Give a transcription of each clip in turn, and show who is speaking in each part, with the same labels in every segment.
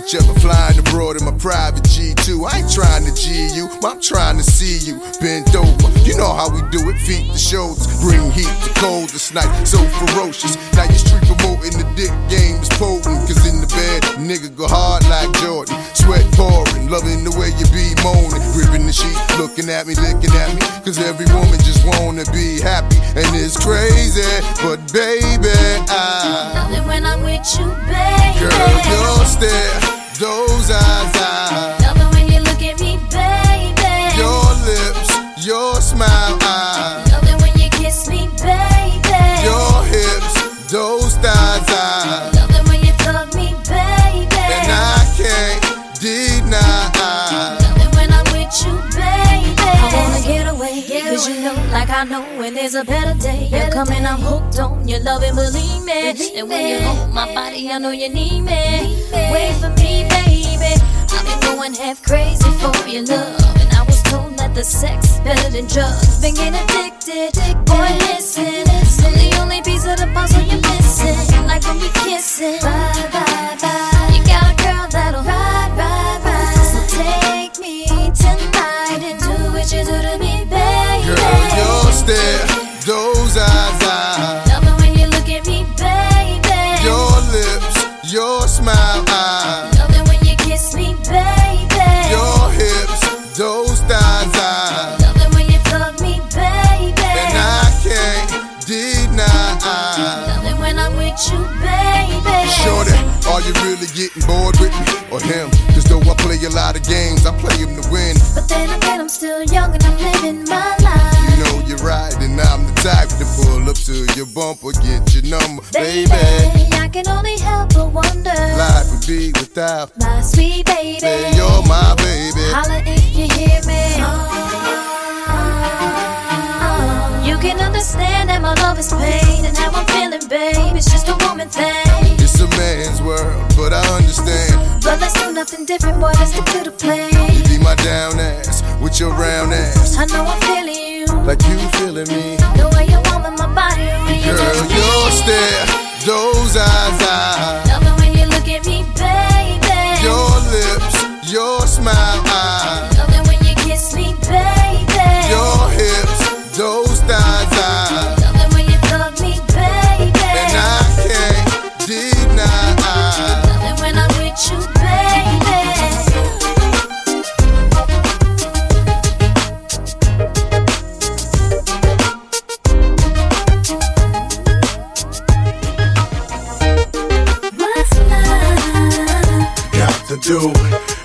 Speaker 1: each other flying abroad in my private G2. I ain't trying to G you, I'm trying to see you bent over. You know how we do it, feet to shoulders, bring heat to cold this night, so ferocious. Now your street promoting the dick game is potent, cause in the bed, nigga go hard like Jordan. Sweat pouring, loving the way you be moaning, gripping the sheet, looking at me, licking at me, cause every woman just wanna be happy, and it's crazy, but baby,
Speaker 2: there's a better day. You're coming. I'm hooked on your love and believe me. And when you hold my body, I know you need me. Wait for me, baby. I've been going half crazy for your love, and I was told that the sex is better than drugs. Been getting addicted, boy, listen. I'm the only piece of the puzzle you're missing, like when we kissing. Bye, bye.
Speaker 1: Your bumper, get your number, baby.
Speaker 2: baby. I can only help but wonder.
Speaker 1: Life would be without
Speaker 2: my sweet baby.
Speaker 1: Say you're my baby.
Speaker 2: Holla if you hear me. You can understand that my love is pain and how I'm feeling, babe. It's just a woman thing.
Speaker 1: It's a man's world, but I understand.
Speaker 2: But let's do nothing different, boy. Let's stick to the plan.
Speaker 1: You be my down ass with your round ass.
Speaker 2: I know I'm feeling you,
Speaker 1: like you feeling me.
Speaker 2: The way you warm in my body,
Speaker 1: Girl, your stare, those eyes, I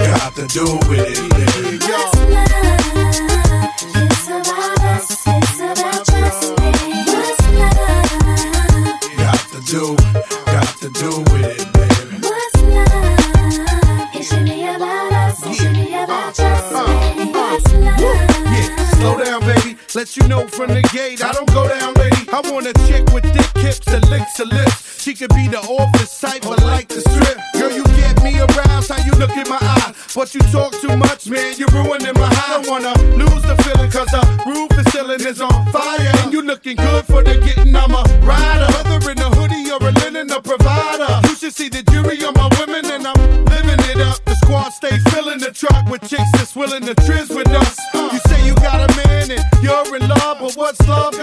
Speaker 3: got to do with it.
Speaker 2: What's love? It's about us. It's about. What's love?
Speaker 3: To do, got to do with it, baby.
Speaker 2: What's love? It should be about us. It should be about. What's love?
Speaker 3: Yeah, slow down, baby. Let you know from the gate, I don't go down. I want with lips. She could be the office type, but like the strip. Girl, you get me aroused, how you look in my eye. But you talk too much, man, you're ruining my high. Don't wanna lose the feeling, cause the roof is ceiling is on fire. And you looking good for the getting, I'm a rider. Whether in a hoodie or a linen, a provider. You should see the jury on my women, and I'm living it up. The squad stay filling the truck with chicks that's willing to trizz with us. You say you got a man and you're in love, but what's love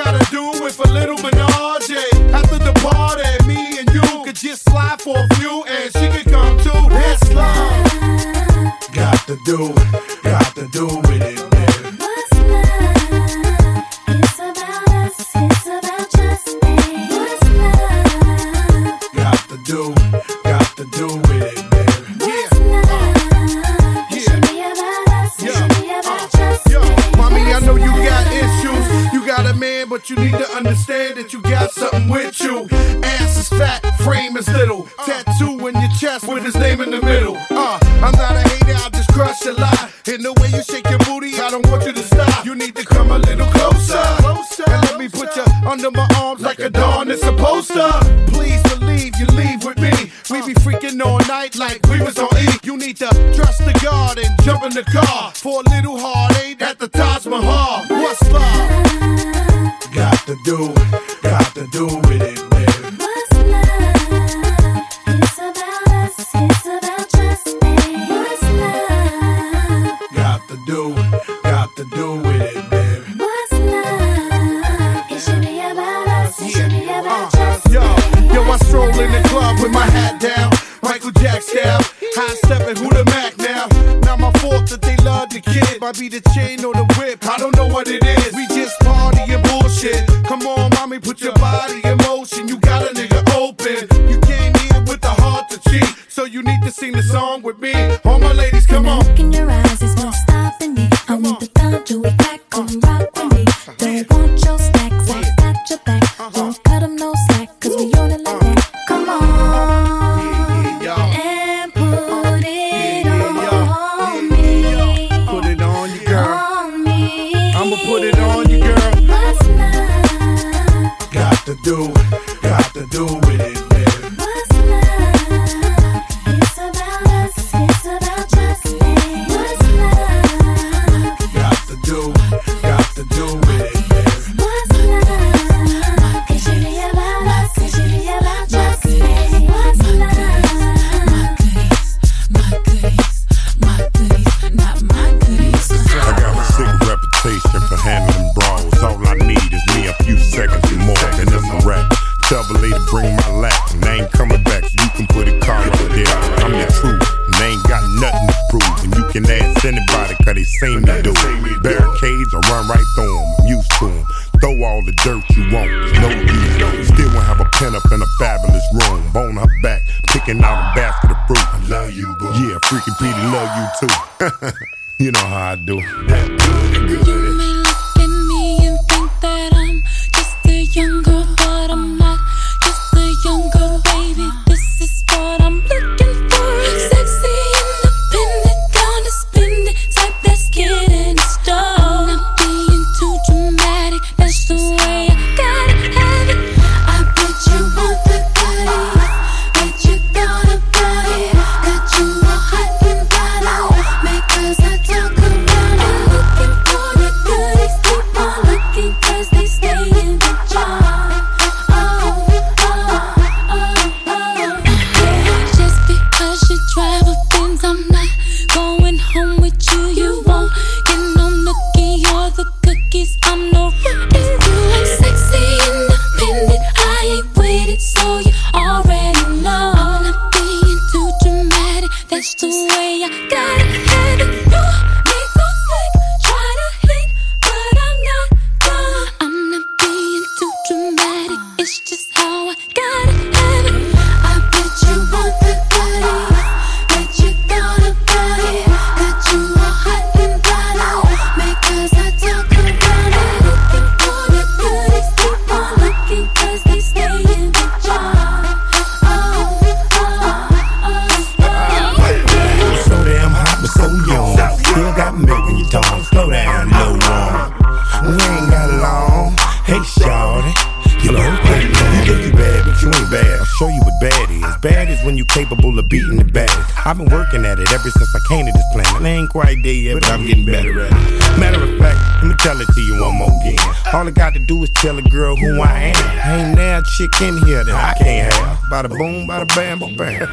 Speaker 4: quite there yet, but I'm getting better at it. Matter of fact, let me tell it to you one more again. All I got to do is tell a girl who I am. Ain't now chick in here that I can't have. Bada boom, bada bam, bada bam.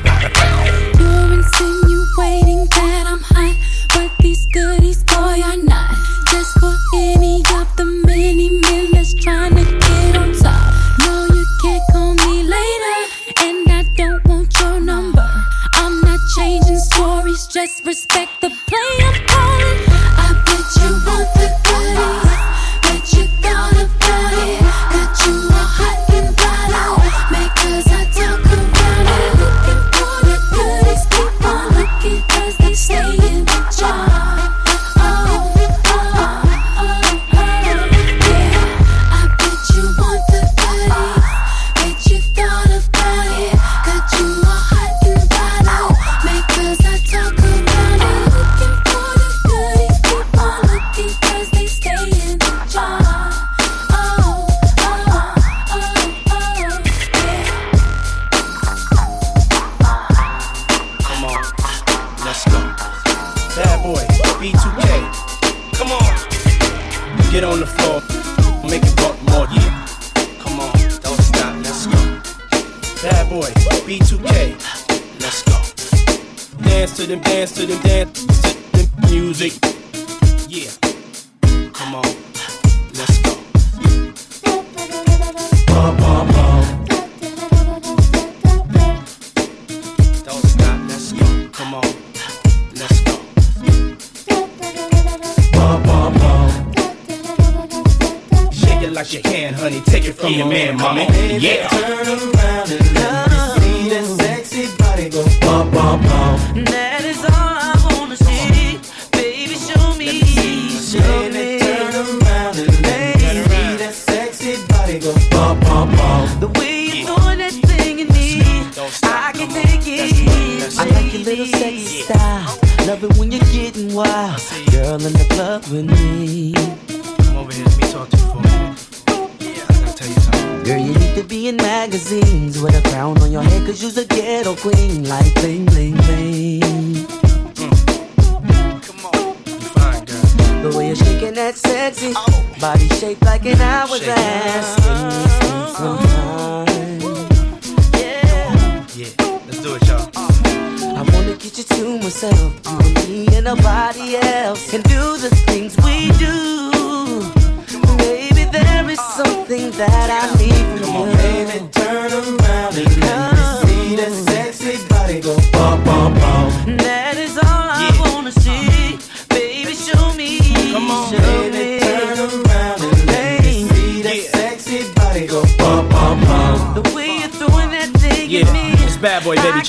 Speaker 5: You're insinuating that I'm hot, but these goodies, boy, are not. Just for any of the many men that's trying to get on top. No, you can't call me later, and I don't want your number. I'm not changing stories, just respect.
Speaker 6: Magazines with a crown on your head, cause you's a ghetto queen. Like bling, bling, bling. The way you're shaking that sexy body shaped like an hourglass. Yeah.
Speaker 7: Yeah, let's do it, y'all.
Speaker 6: I wanna get you to myself, and me and nobody else, and do the things we do. Baby, there is something that I need from
Speaker 8: Come on,
Speaker 6: you.
Speaker 8: baby, turn around and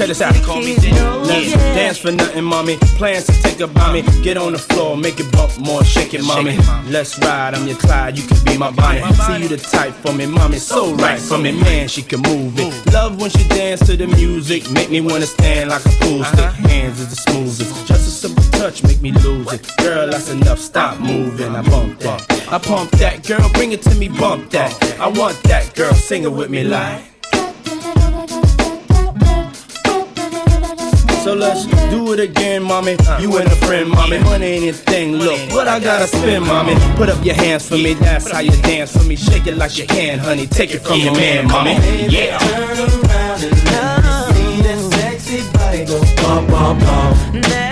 Speaker 7: Check this out.
Speaker 6: Call me.
Speaker 7: Let's
Speaker 6: Yeah.
Speaker 7: dance for nothing, mommy. Plans to take up me. Get on the floor, make it bump more, shake it, mommy. Let's ride, I'm your Clyde, you can be my bonnet. See you the type for me, mommy. So right for me, man, she can move it. Love when she dance to the music, make me wanna stand like a pool stick. Hands is the smoothest, just a simple touch make me lose it. Girl, that's enough, stop moving. I bump that, I pump that, girl, bring it to me, bump that. I want that, girl, sing it with me like. So let's do it again, mommy. You and a friend, mommy. Money ain't a thing. Look, what I gotta spend, mommy. Put up your hands for me. That's how you dance for me. Shake it like you can, honey. Take it from your man, mommy. Yeah.
Speaker 8: Turn around and let me see that sexy body go bum bum bum.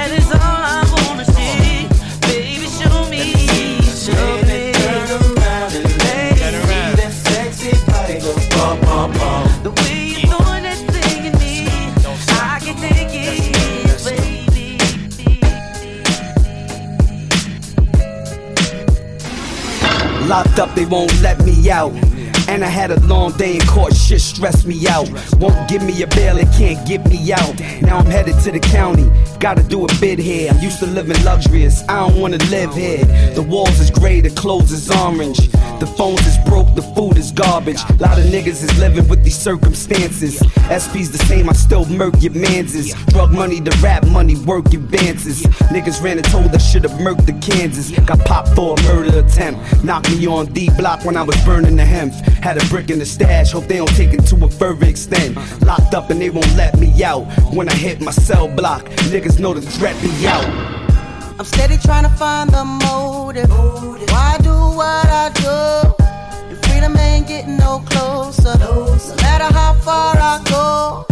Speaker 9: Locked up, they won't let me out. And I had a long day in court, shit stressed me out. Won't give me a bail, it can't get me out. Now I'm headed to the county, gotta do a bid here. I'm used to living luxurious, I don't wanna live here. The walls is gray, the clothes is orange. The phones is broke, the food is garbage. A Lot of niggas is living with these circumstances. SP's the same, I still murk your manses. Drug money, the rap money, work advances. Niggas ran and told I should've murked the Kansas. Got popped for a murder attempt. Knocked me on D block when I was burning the hemp. Had a brick in the stash, hope they don't take it to a further extent. Locked up and they won't let me out. When I hit my cell block, niggas know to threat me out.
Speaker 10: I'm steady trying to find the motive. Why do what I do? And freedom ain't getting no closer. No matter how far I go,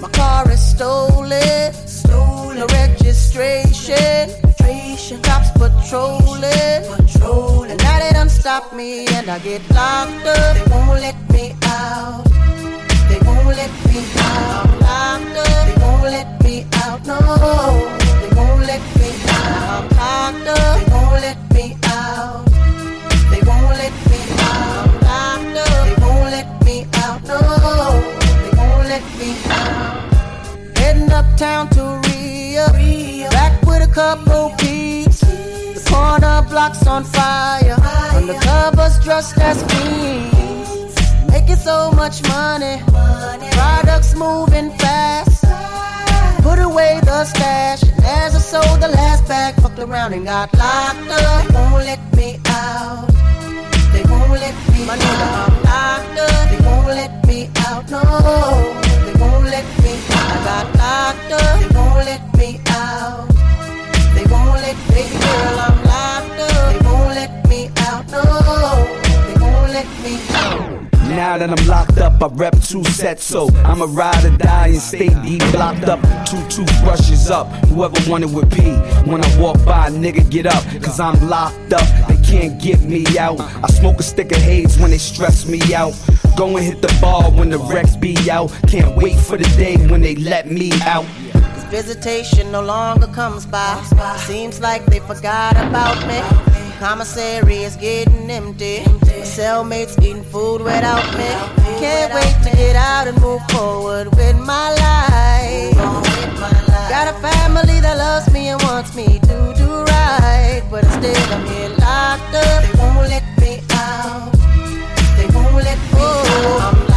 Speaker 10: my car is stolen. Stolen. No registration. Cops patrolling. Patrolling. Stop me and I get locked up. They won't let me out. They won't let me out. Locked up. They won't let me out. No. They won't let me out. Locked up. They won't let me out. They won't let me out. Locked up. They won't let me out. No. They won't let me out. Heading uptown to Rio. Back with a couple peeps. The corner blocks on fire. Undercovers dressed as fiends. Making so much money. Products moving fast. Put away the stash. And as I sold the last bag, fucked around and got locked up. They won't let me out. They won't let me My nigga, I'm locked up. They won't let me out. No, they won't let me out. I got locked up. They won't let me
Speaker 9: Now that I'm locked up, I rep two sets, so I'ma ride or die and stay deep locked up. Two toothbrushes up, whoever wanted with P. When I walk by, nigga, get up, cause I'm locked up. They can't get me out. I smoke a stick of haze when they stress me out. Go and hit the bar when the Rex be out. Can't wait for the day when they let me out.
Speaker 10: Visitation no longer comes by. Seems like they forgot about me. Commissary is getting empty. My cellmates eating food without me. Can't wait to get out and move forward with my life. Got a family that loves me and wants me to do right, but instead I'm here locked up. They won't let me out. They won't let me out.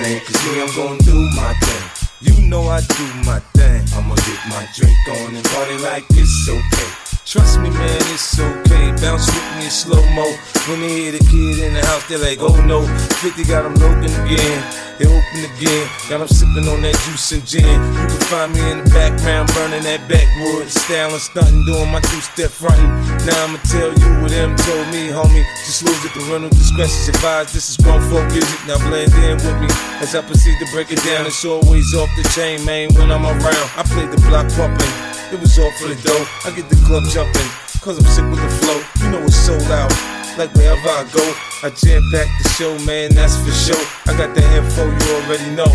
Speaker 11: Cause me, I'm gonna do my thing. You know I do my thing. I'ma get my drink on and party like it's okay. Trust me, man, it's okay. Bounce with me in slow mo. When they hear the kid in the house, they're like, oh no. 50 got them looking again. They open again. Got them sipping on that juice and gin. You can find me in the background, burning that backwood. Styling, stunting, doing my two step fronting. Now I'ma tell you what them told me, homie. Just lose it, The parental discretion's advised. This is grown folk music. Now blend in with me as I proceed to break it down. It's always off the chain, man, when I'm around. I play the block pumping. It was all for the dough. I get the club jumping, cause I'm sick with the flow. You know it's sold out. Like wherever I go, I jam back the show, man, that's for sure. I got the info, you already know.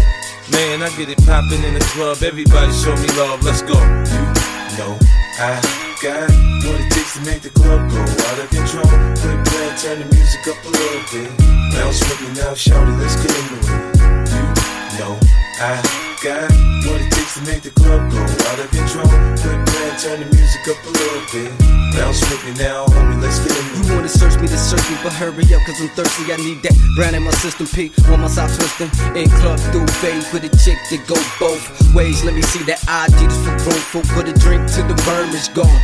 Speaker 11: Man, I get it poppin' in the club. Everybody show me love, let's go. You know I got what it takes to make the club go out of control. Quit playing, turn the music up a little bit. Bounce with me now, shout it, let's get into it. You know I got what it takes to make the club go out of control. Quit playing, turn the music up a little bit. Bounce with me now, homie, let's get it.
Speaker 12: You wanna search me to search me, but hurry up, cause I'm thirsty. I need that brand in my system, P. Want my side twisting. In club through fade with a chick that go both ways. Let me see that ID just for folk. Put a drink till the worm is gone.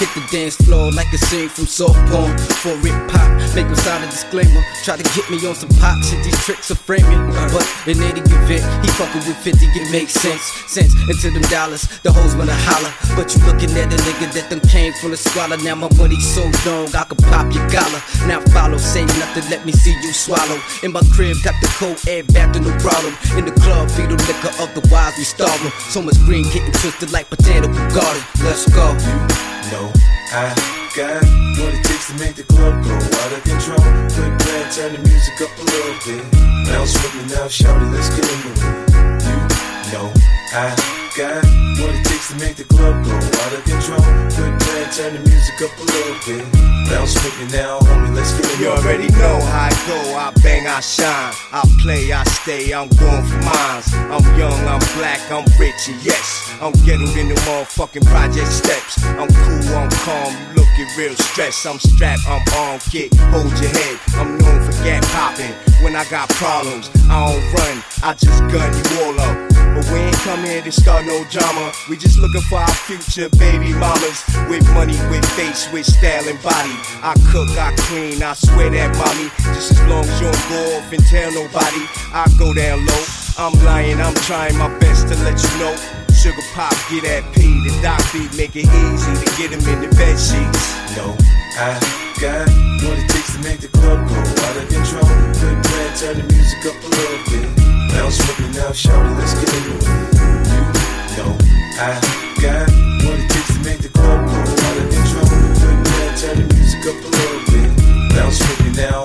Speaker 12: Hit the dance floor like a scene from soft porn. For it pop, make them sign a disclaimer. Try to get me on some pop shit, these tricks are framing. But in any event, he fucking with 50, it makes sense. Sense into them dollars, the hoes wanna holler. But you looking at a nigga that them came from the squalor. Now my money's so long, I can pop your collar. Now follow, say nothing, let me see you swallow. In my crib, got the cold air back to no problem. In the club, feed the liquor, otherwise we starve 'em. So much green getting twisted like potato garden. Let's go.
Speaker 11: You know I got what it takes to make the club go out of control. Quit playing, turn the music up a little bit. Bounce with me now, shout it, let's get into it. Know. I got what it takes to make the club go out of control. Quit playing, turn the music up a little bit. Bounce with me now, homie, let's get it.
Speaker 13: You already know how I go, I bang, I shine. I play, I stay, I'm going for mines. I'm young, I'm black, I'm rich, and yes. I'm getting in the motherfucking project steps. I'm cool, I'm calm, looking real stressed. I'm strapped, I'm on kick, hold your head. I'm known for gap popping. When I got problems, I don't run, I just gun you all up. But ain't come here to start no drama. We just looking for our future baby mamas. With money, with face, with style and body. I cook, I clean, I swear that mommy. Just as long as you don't go off and tell nobody, I go down low. I'm lying, I'm trying my best to let you know. Sugar pop, get that P, the doc beat, make it easy to get him in the bed sheets.
Speaker 11: No, I got what it takes to make the club go out of control. Quit playing, turn the music up a little bit. Bounce with me now, shout it, let's get it. You know I got what it takes to make the club go out of control. Quit playing, turn the music up a little bit. Bounce with me now,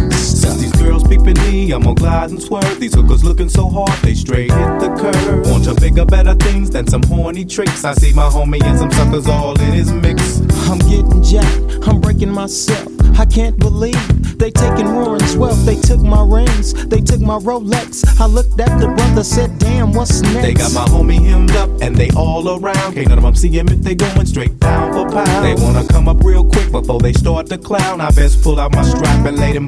Speaker 14: Since these girls peeping me, I'm gonna glide and swerve. These hookers looking so hard, they straight hit the curve. Want to bigger, better things than some horny tricks. I see my homie and some suckers all in his mix.
Speaker 15: I'm getting jacked, I'm breaking myself. I can't believe they taking Warren's wealth. They took my rings, they took my Rolex. I looked at the brother, said, damn, what's next?
Speaker 14: They got my homie hemmed up and they all around. Can't none of them see him if they going straight down for pound. They wanna come up real quick before they start to clown. I best pull out my strap and lay them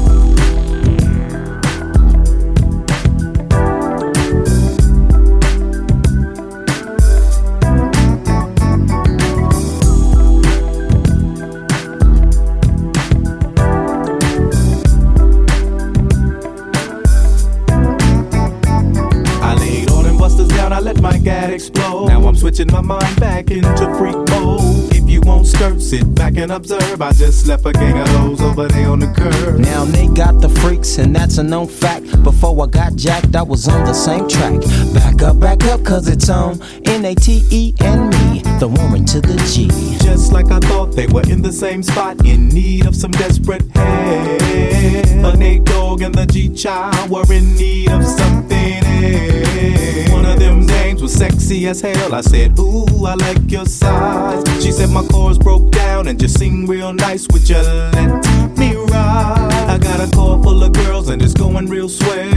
Speaker 14: Switching my mind back into freak mode. You won't skirt, sit back and observe. I just left a gang of those over there on the curb.
Speaker 15: Now they got the freaks, and that's a known fact. Before I got jacked, I was on the same track. Back up, back up, cause it's on N A T E and me, the woman to the G.
Speaker 14: Just like I thought, they were in the same spot, in need of some desperate help. The Nate Dogg and the G Child were in need of something else. One of them dames was sexy as hell. I said, Ooh, I like your size. She said my chords broke down and just sing real nice. Would you let me ride? I got a car full of girls and it's going real swell.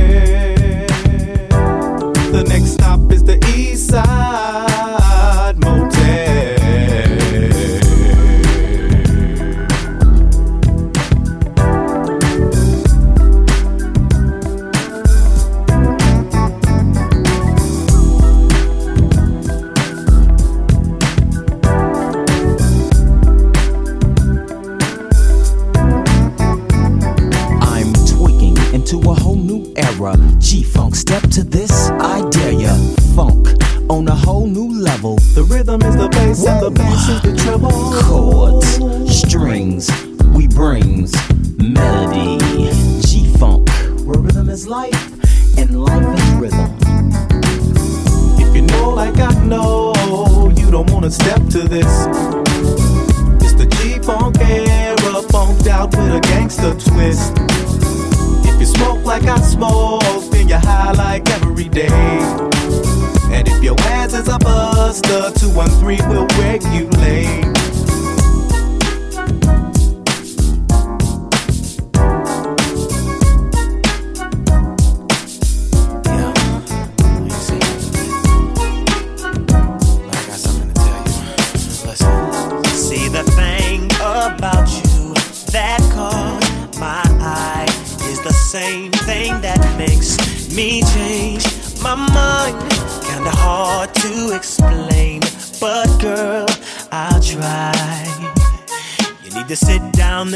Speaker 14: The next stop is the East Side bass and the bass is the treble.
Speaker 15: Chords, strings, we brings melody. G Funk, where rhythm is life and life is rhythm.
Speaker 14: If you know like I know, you don't wanna step to this. It's the G Funk era, funked out with a gangster twist. If you smoke like I smoke, then you're high like every day. And if your ass is a buster, 213 will regulate.
Speaker 16: See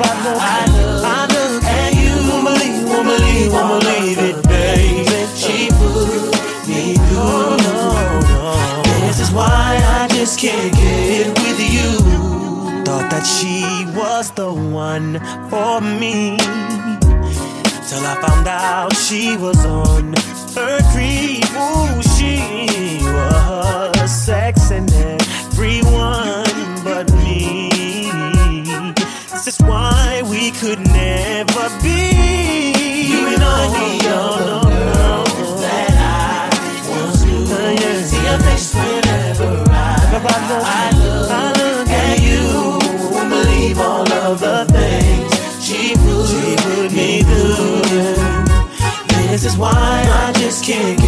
Speaker 16: I, I at you. Believe, believe, believe it, baby. She me. This is why I just can't get with you. Thought that she was the one for me. Till I found out she was on her why I just can't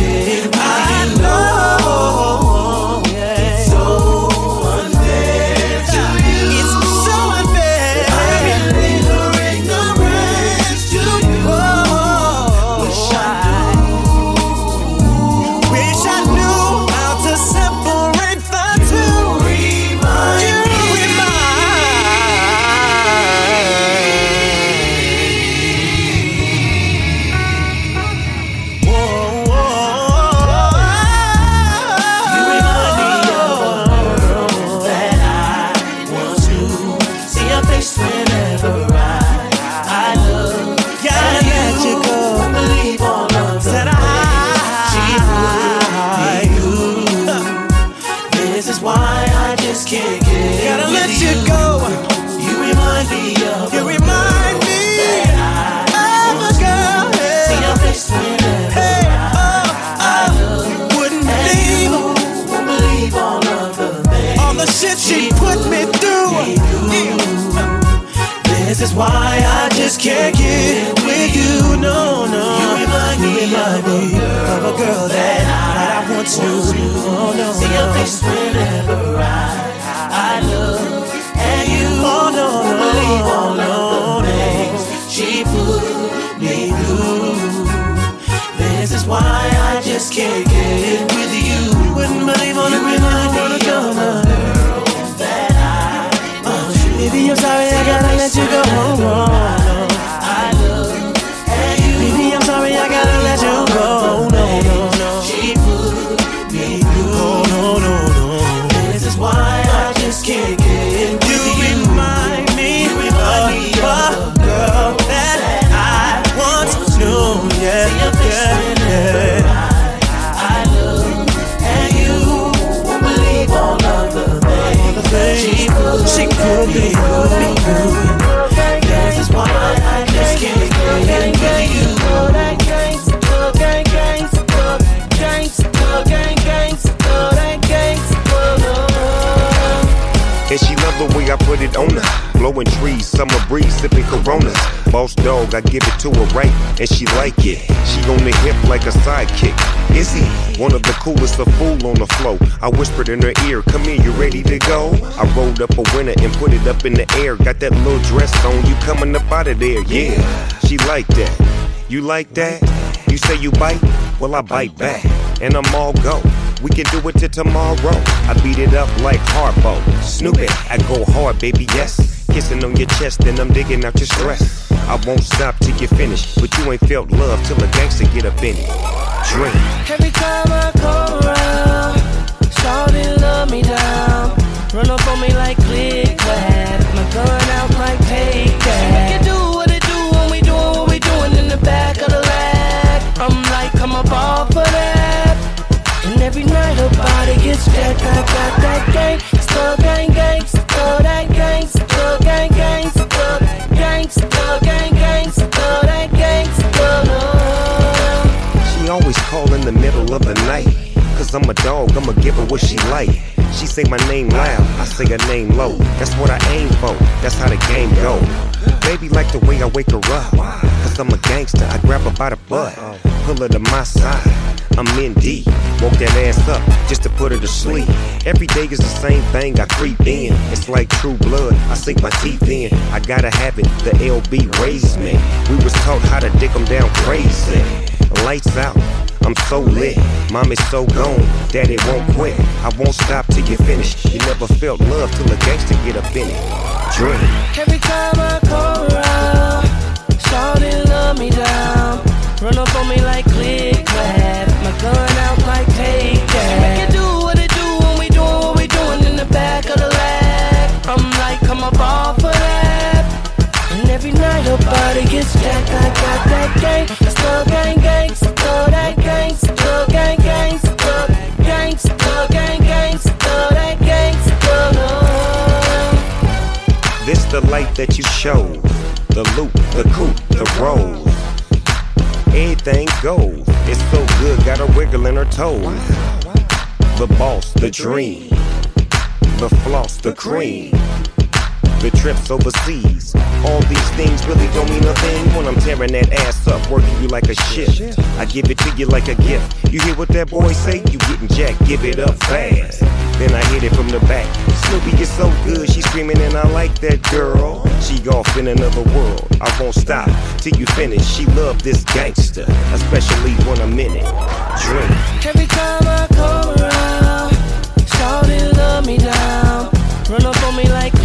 Speaker 16: just can't get with you. No, no. You remind me, of a girl that I once knew. Oh no, see your face whenever I I look at you. Oh no, believe all of the things she put me through. This is why I just can't get with you. You wouldn't believe all the remind me of a girl that I uh, Baby, I'm sorry, I gotta let you go. Oh, no.
Speaker 17: On her. Blowing trees, summer breeze, sipping coronas. Boss dog, I give it to her right, and she like it. She on the hip like a sidekick. Is he one of the coolest, a fool on the flow? I whispered in her ear, Come here, you ready to go? I rolled up a winner and put it up in the air. Got that little dress on, you coming up out of there, yeah. She like that. You like that? You say you bite? Well, I bite back, and I'm all go. We can do it till tomorrow. I beat it up like Harpo. Snoop it, I go hard, baby, yes. Kissing on your chest, and I'm digging out your stress. I won't stop till you finish, but you ain't felt love till a gangster get up in it.
Speaker 18: Every time I come
Speaker 17: She always call in the middle of the night. Cause I'm a dog, I'ma give her what she like. She say my name loud, I say her name low. That's what I aim for, that's how the game go. Baby like the way I wake her up. Cause I'm a gangster, I grab her by the butt. Pull her to my side, I'm in deep. Woke that ass up just to put her to sleep. Every day is the same thing, I creep in. It's like true blood, I sink my teeth in. I gotta have it, the LB raised me. We was taught how to dick 'em down crazy. Lights out. I'm so lit, mom is so gone, daddy won't quit. I won't stop till you finish. You never felt love till a gangster get up in it. Drink.
Speaker 18: Every time I come around, love me down. Run up on me like night, body gets jacked. I got that gang, still gang gang, still that gang, still gang gang, still gang, still gang gang, still that gang, still.
Speaker 17: This the light that you show, the loop, the coupe, the roll. Everything goes. It's so good, got a wiggle in her toe. The boss, the dream. The floss, the cream the trips overseas. All these things really don't mean nothing when I'm tearing that ass up, working you like a shift. I give it to you like a gift. You hear what that boy say? You getting jacked, give it up fast. Then I hit it from the back. Snoopy is so good, she screaming and I like that girl. She off in another world. I won't stop till you finish. She love this gangster, especially when I'm in it. Drink.
Speaker 18: Every time I come around, shout love me down. Run up on me like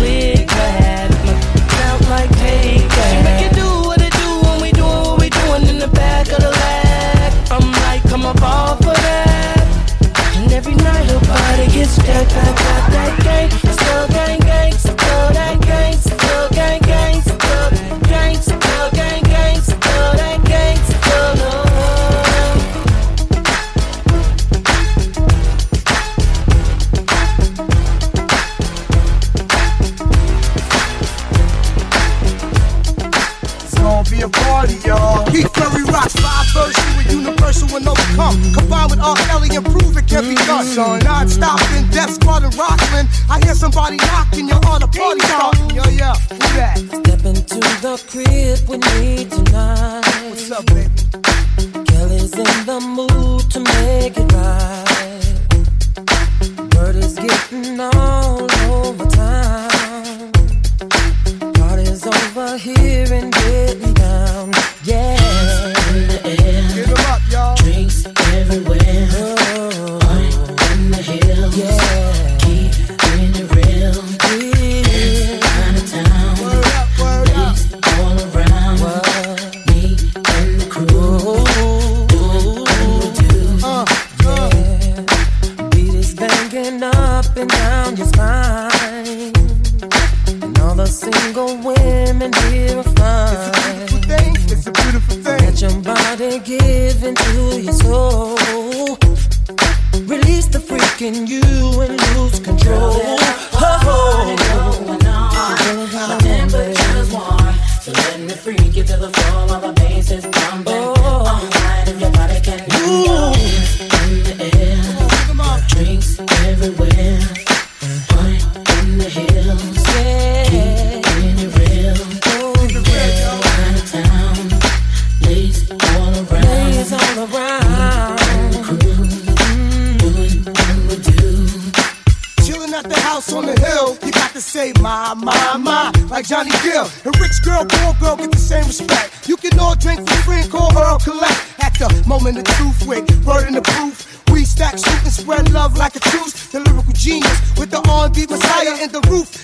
Speaker 18: And the
Speaker 19: roof.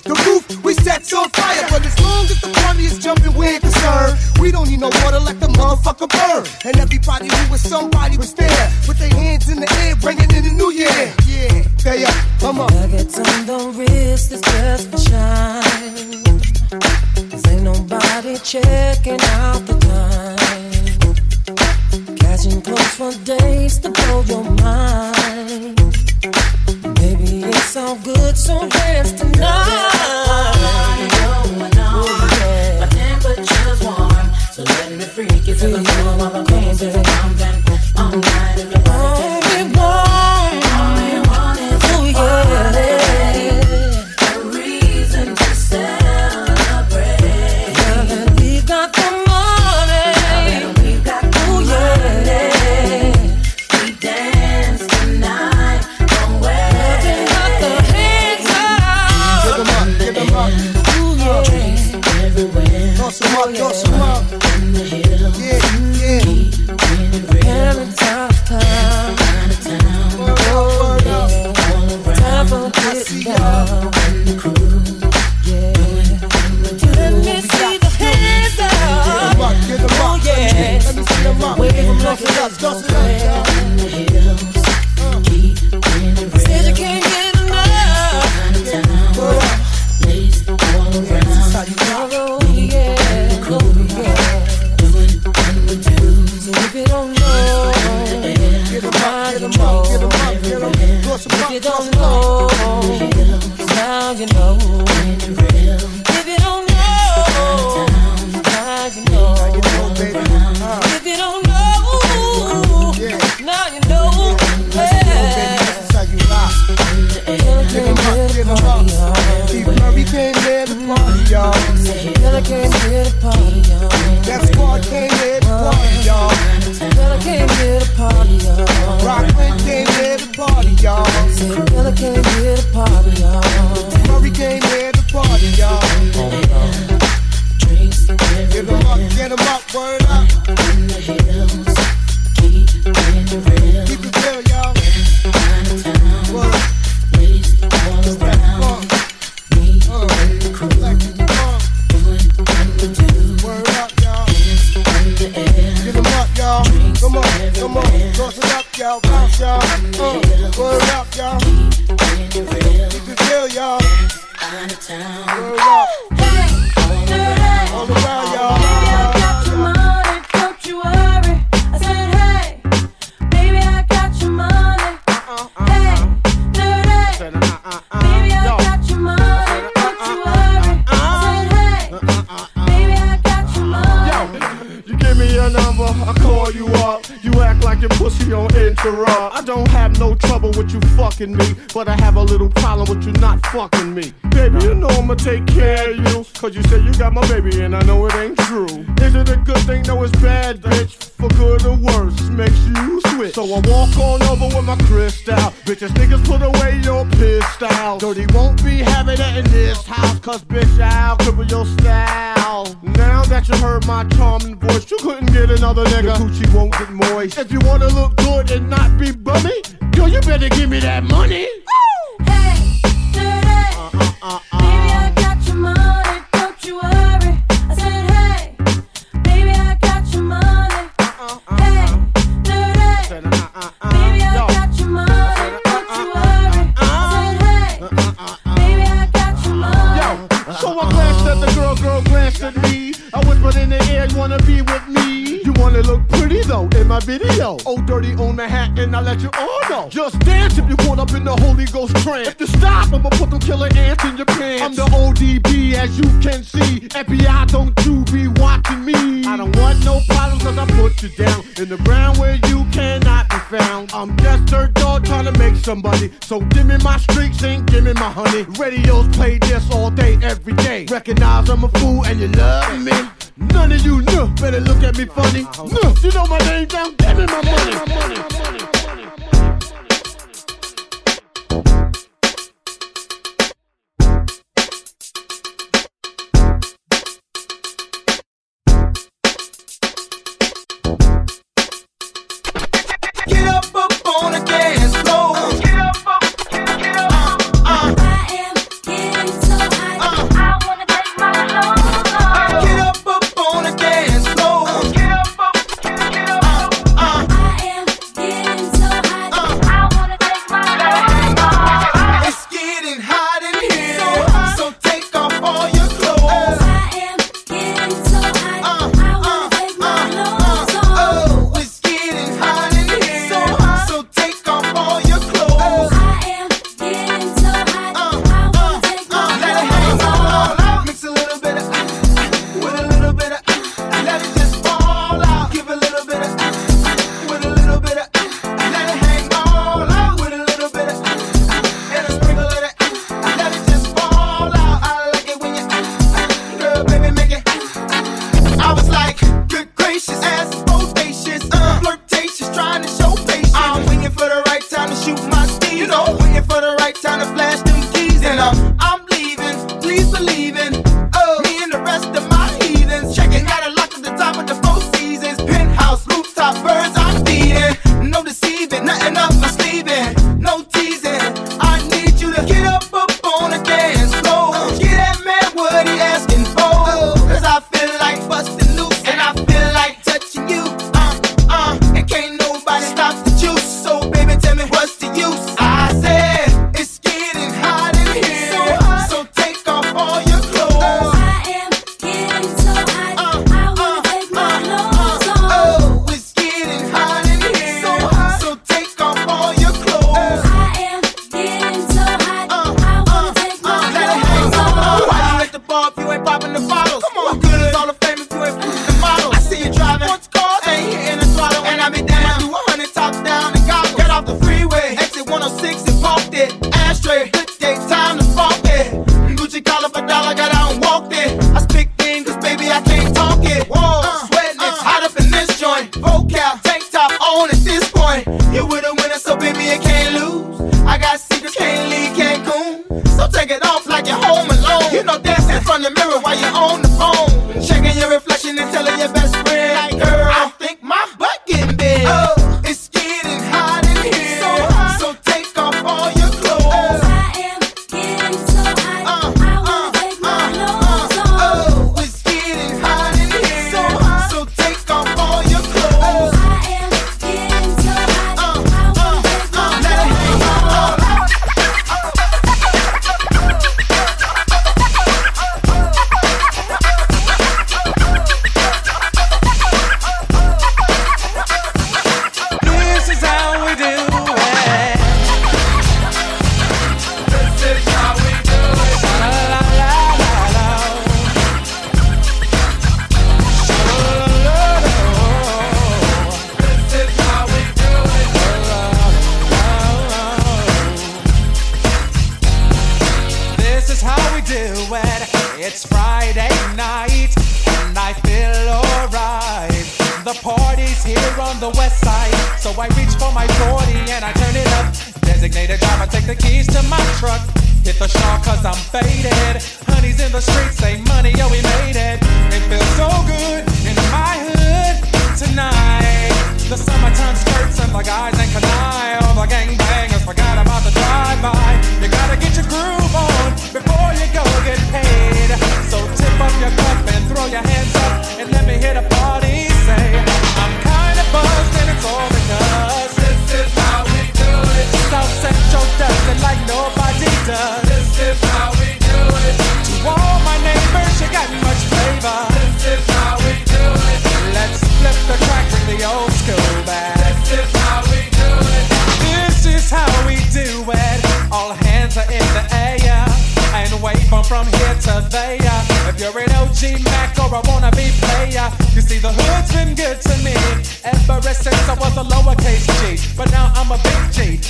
Speaker 19: how you
Speaker 20: follow. Said, brother, can you
Speaker 21: take care of you. Cause you say you got my baby and I know it ain't true. Is it a good thing? No, it's bad, bitch. For good or worse, makes you switch. So I walk on over with my crystal. Bitches, niggas, put away your pistol. Dirty won't be having it in this house. Cause bitch, I'll cripple your style. Now that you heard my charming voice, you couldn't get another nigga. Your coochie won't get moist. If you wanna look good and not be bummy, yo, you better give me that money.
Speaker 20: Yo, old dirty old Manhattan then I
Speaker 21: let you on know. Just dance if you caught up in the Holy Ghost trance. If you stop, I'ma put them killer ants in your pants. I'm the ODB, as you can see. FBI, don't you be watching me. I don't want no problems, cause I put you down in the ground where you cannot be found. I'm just third dog trying to make somebody. So give me my streaks and give me my honey. Radios play this all day, every day. Recognize I'm a fool and you love me. None of you know, better look at me funny. No, you know my name down, give me my money.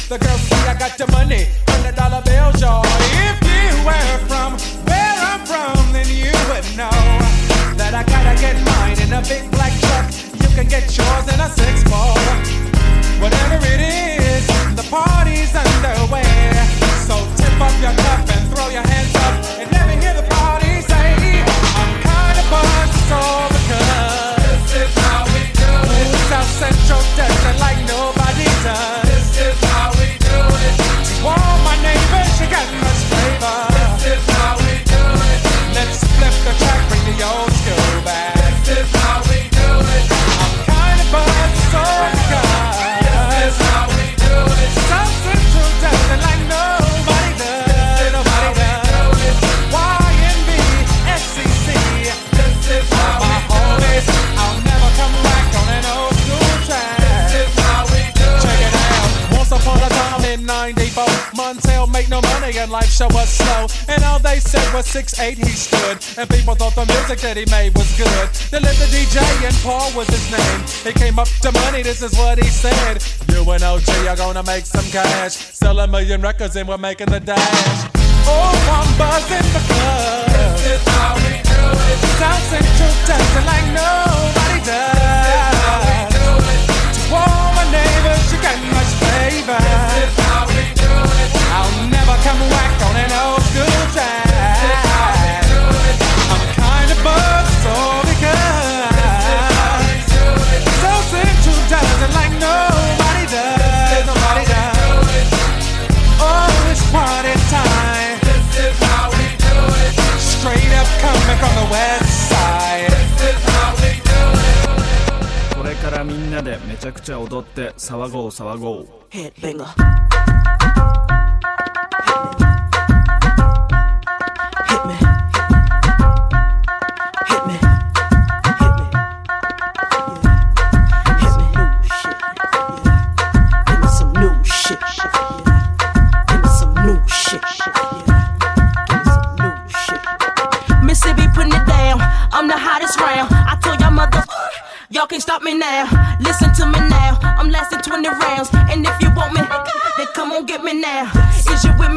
Speaker 22: The
Speaker 8: girls say I got the money, hundred dollar show us slow. And all they said was six eight he stood. And people thought the music that he made was good. They lived the DJ and Paul was his name. He came up to money, this is what he said. You and OG are gonna make some cash. Sell a million records and we're making the dash. Oh, I'm buzzing because
Speaker 23: this is how we do it.
Speaker 8: South Central dancing like nobody does.
Speaker 23: This is how we do it.
Speaker 8: To all my neighbors, you got much favor.
Speaker 23: This is how we do it.
Speaker 8: I'll never come away. coming from the west side.
Speaker 23: This is how we do it.
Speaker 24: これからみんなでめちゃくちゃ踊って騒ごう騒ごう。
Speaker 25: Headbanger. me now. Listen to me now. I'm lasting 20 rounds. And if you want me, then come on, get me
Speaker 5: now.
Speaker 26: Is you with me?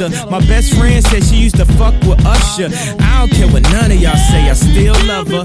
Speaker 27: My best friend said she used to fuck with Usher. I don't care what none of y'all say, I still love her.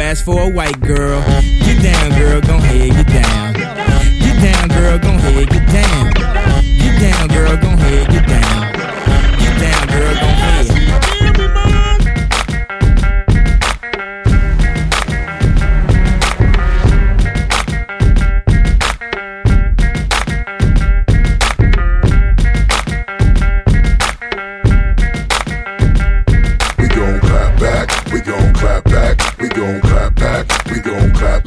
Speaker 27: ass for a white girl. Get down, girl, gon' head, get down. Get down, girl, gon' head, get down. Get down, girl, gon' head, get down. Get down, girl, gon' head.
Speaker 1: We gon' clap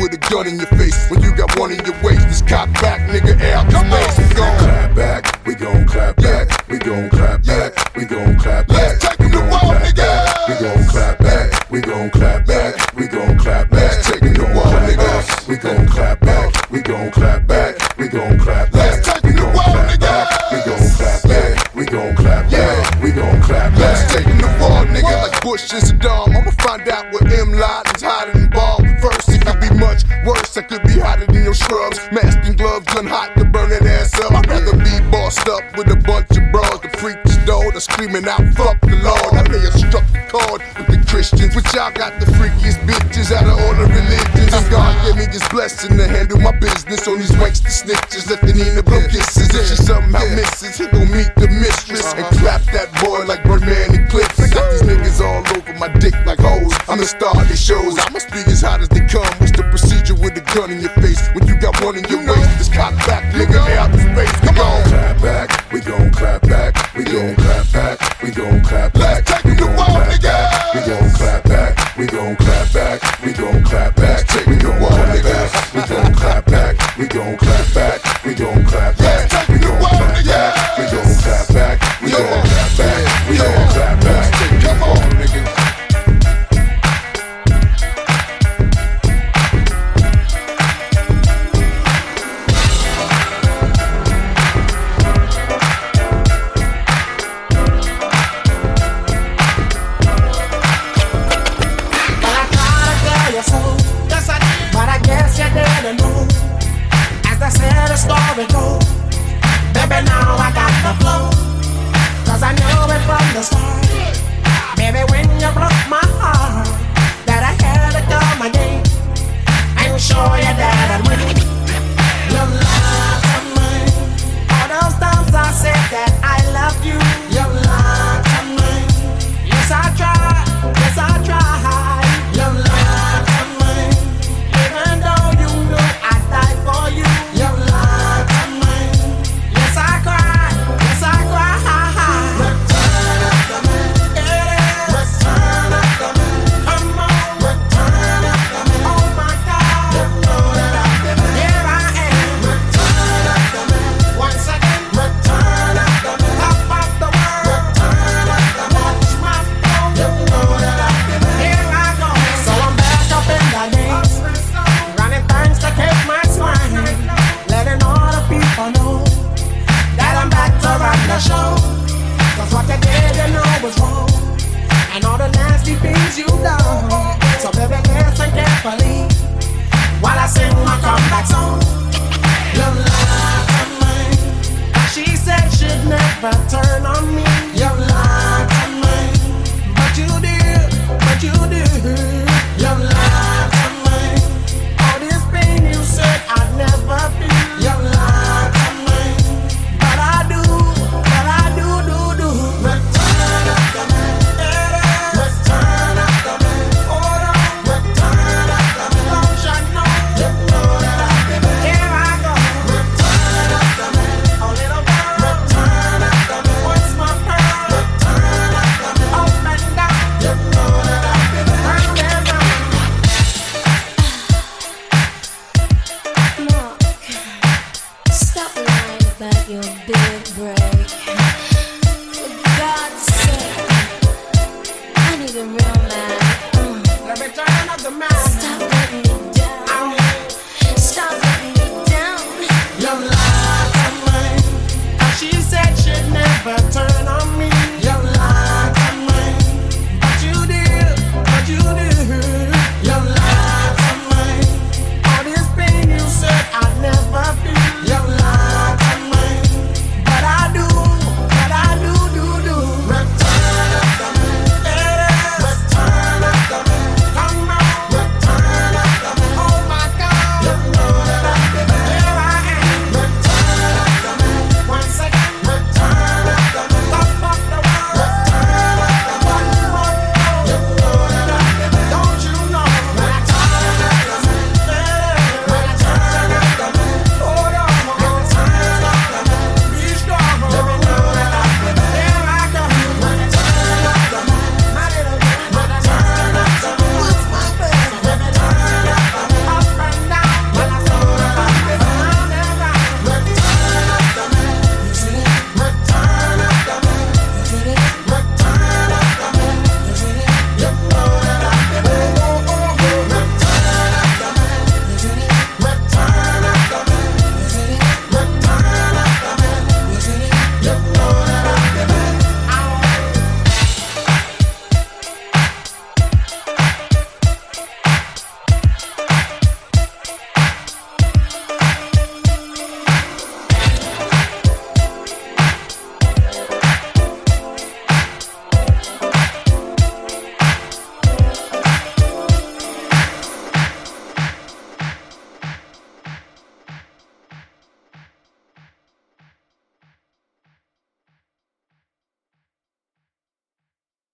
Speaker 1: with a gun in your face when you got one in your waist. Just cock back, nigga, out the space. We gon' clap back, we gon' clap back, we gon' clap back, we gon' clap back. Let's take
Speaker 28: him to wall, nigga. We gon' clap back, we gon' clap back, we gon' clap back. Let's take him to wall, nigga. We gon' clap back, we gon' clap back, we gon' clap back. Let's take him to wall, nigga. We gon' clap back, we gon' clap back, we gon' clap back. Let's take him to wall, nigga. Like Bush is a person to handle my business on these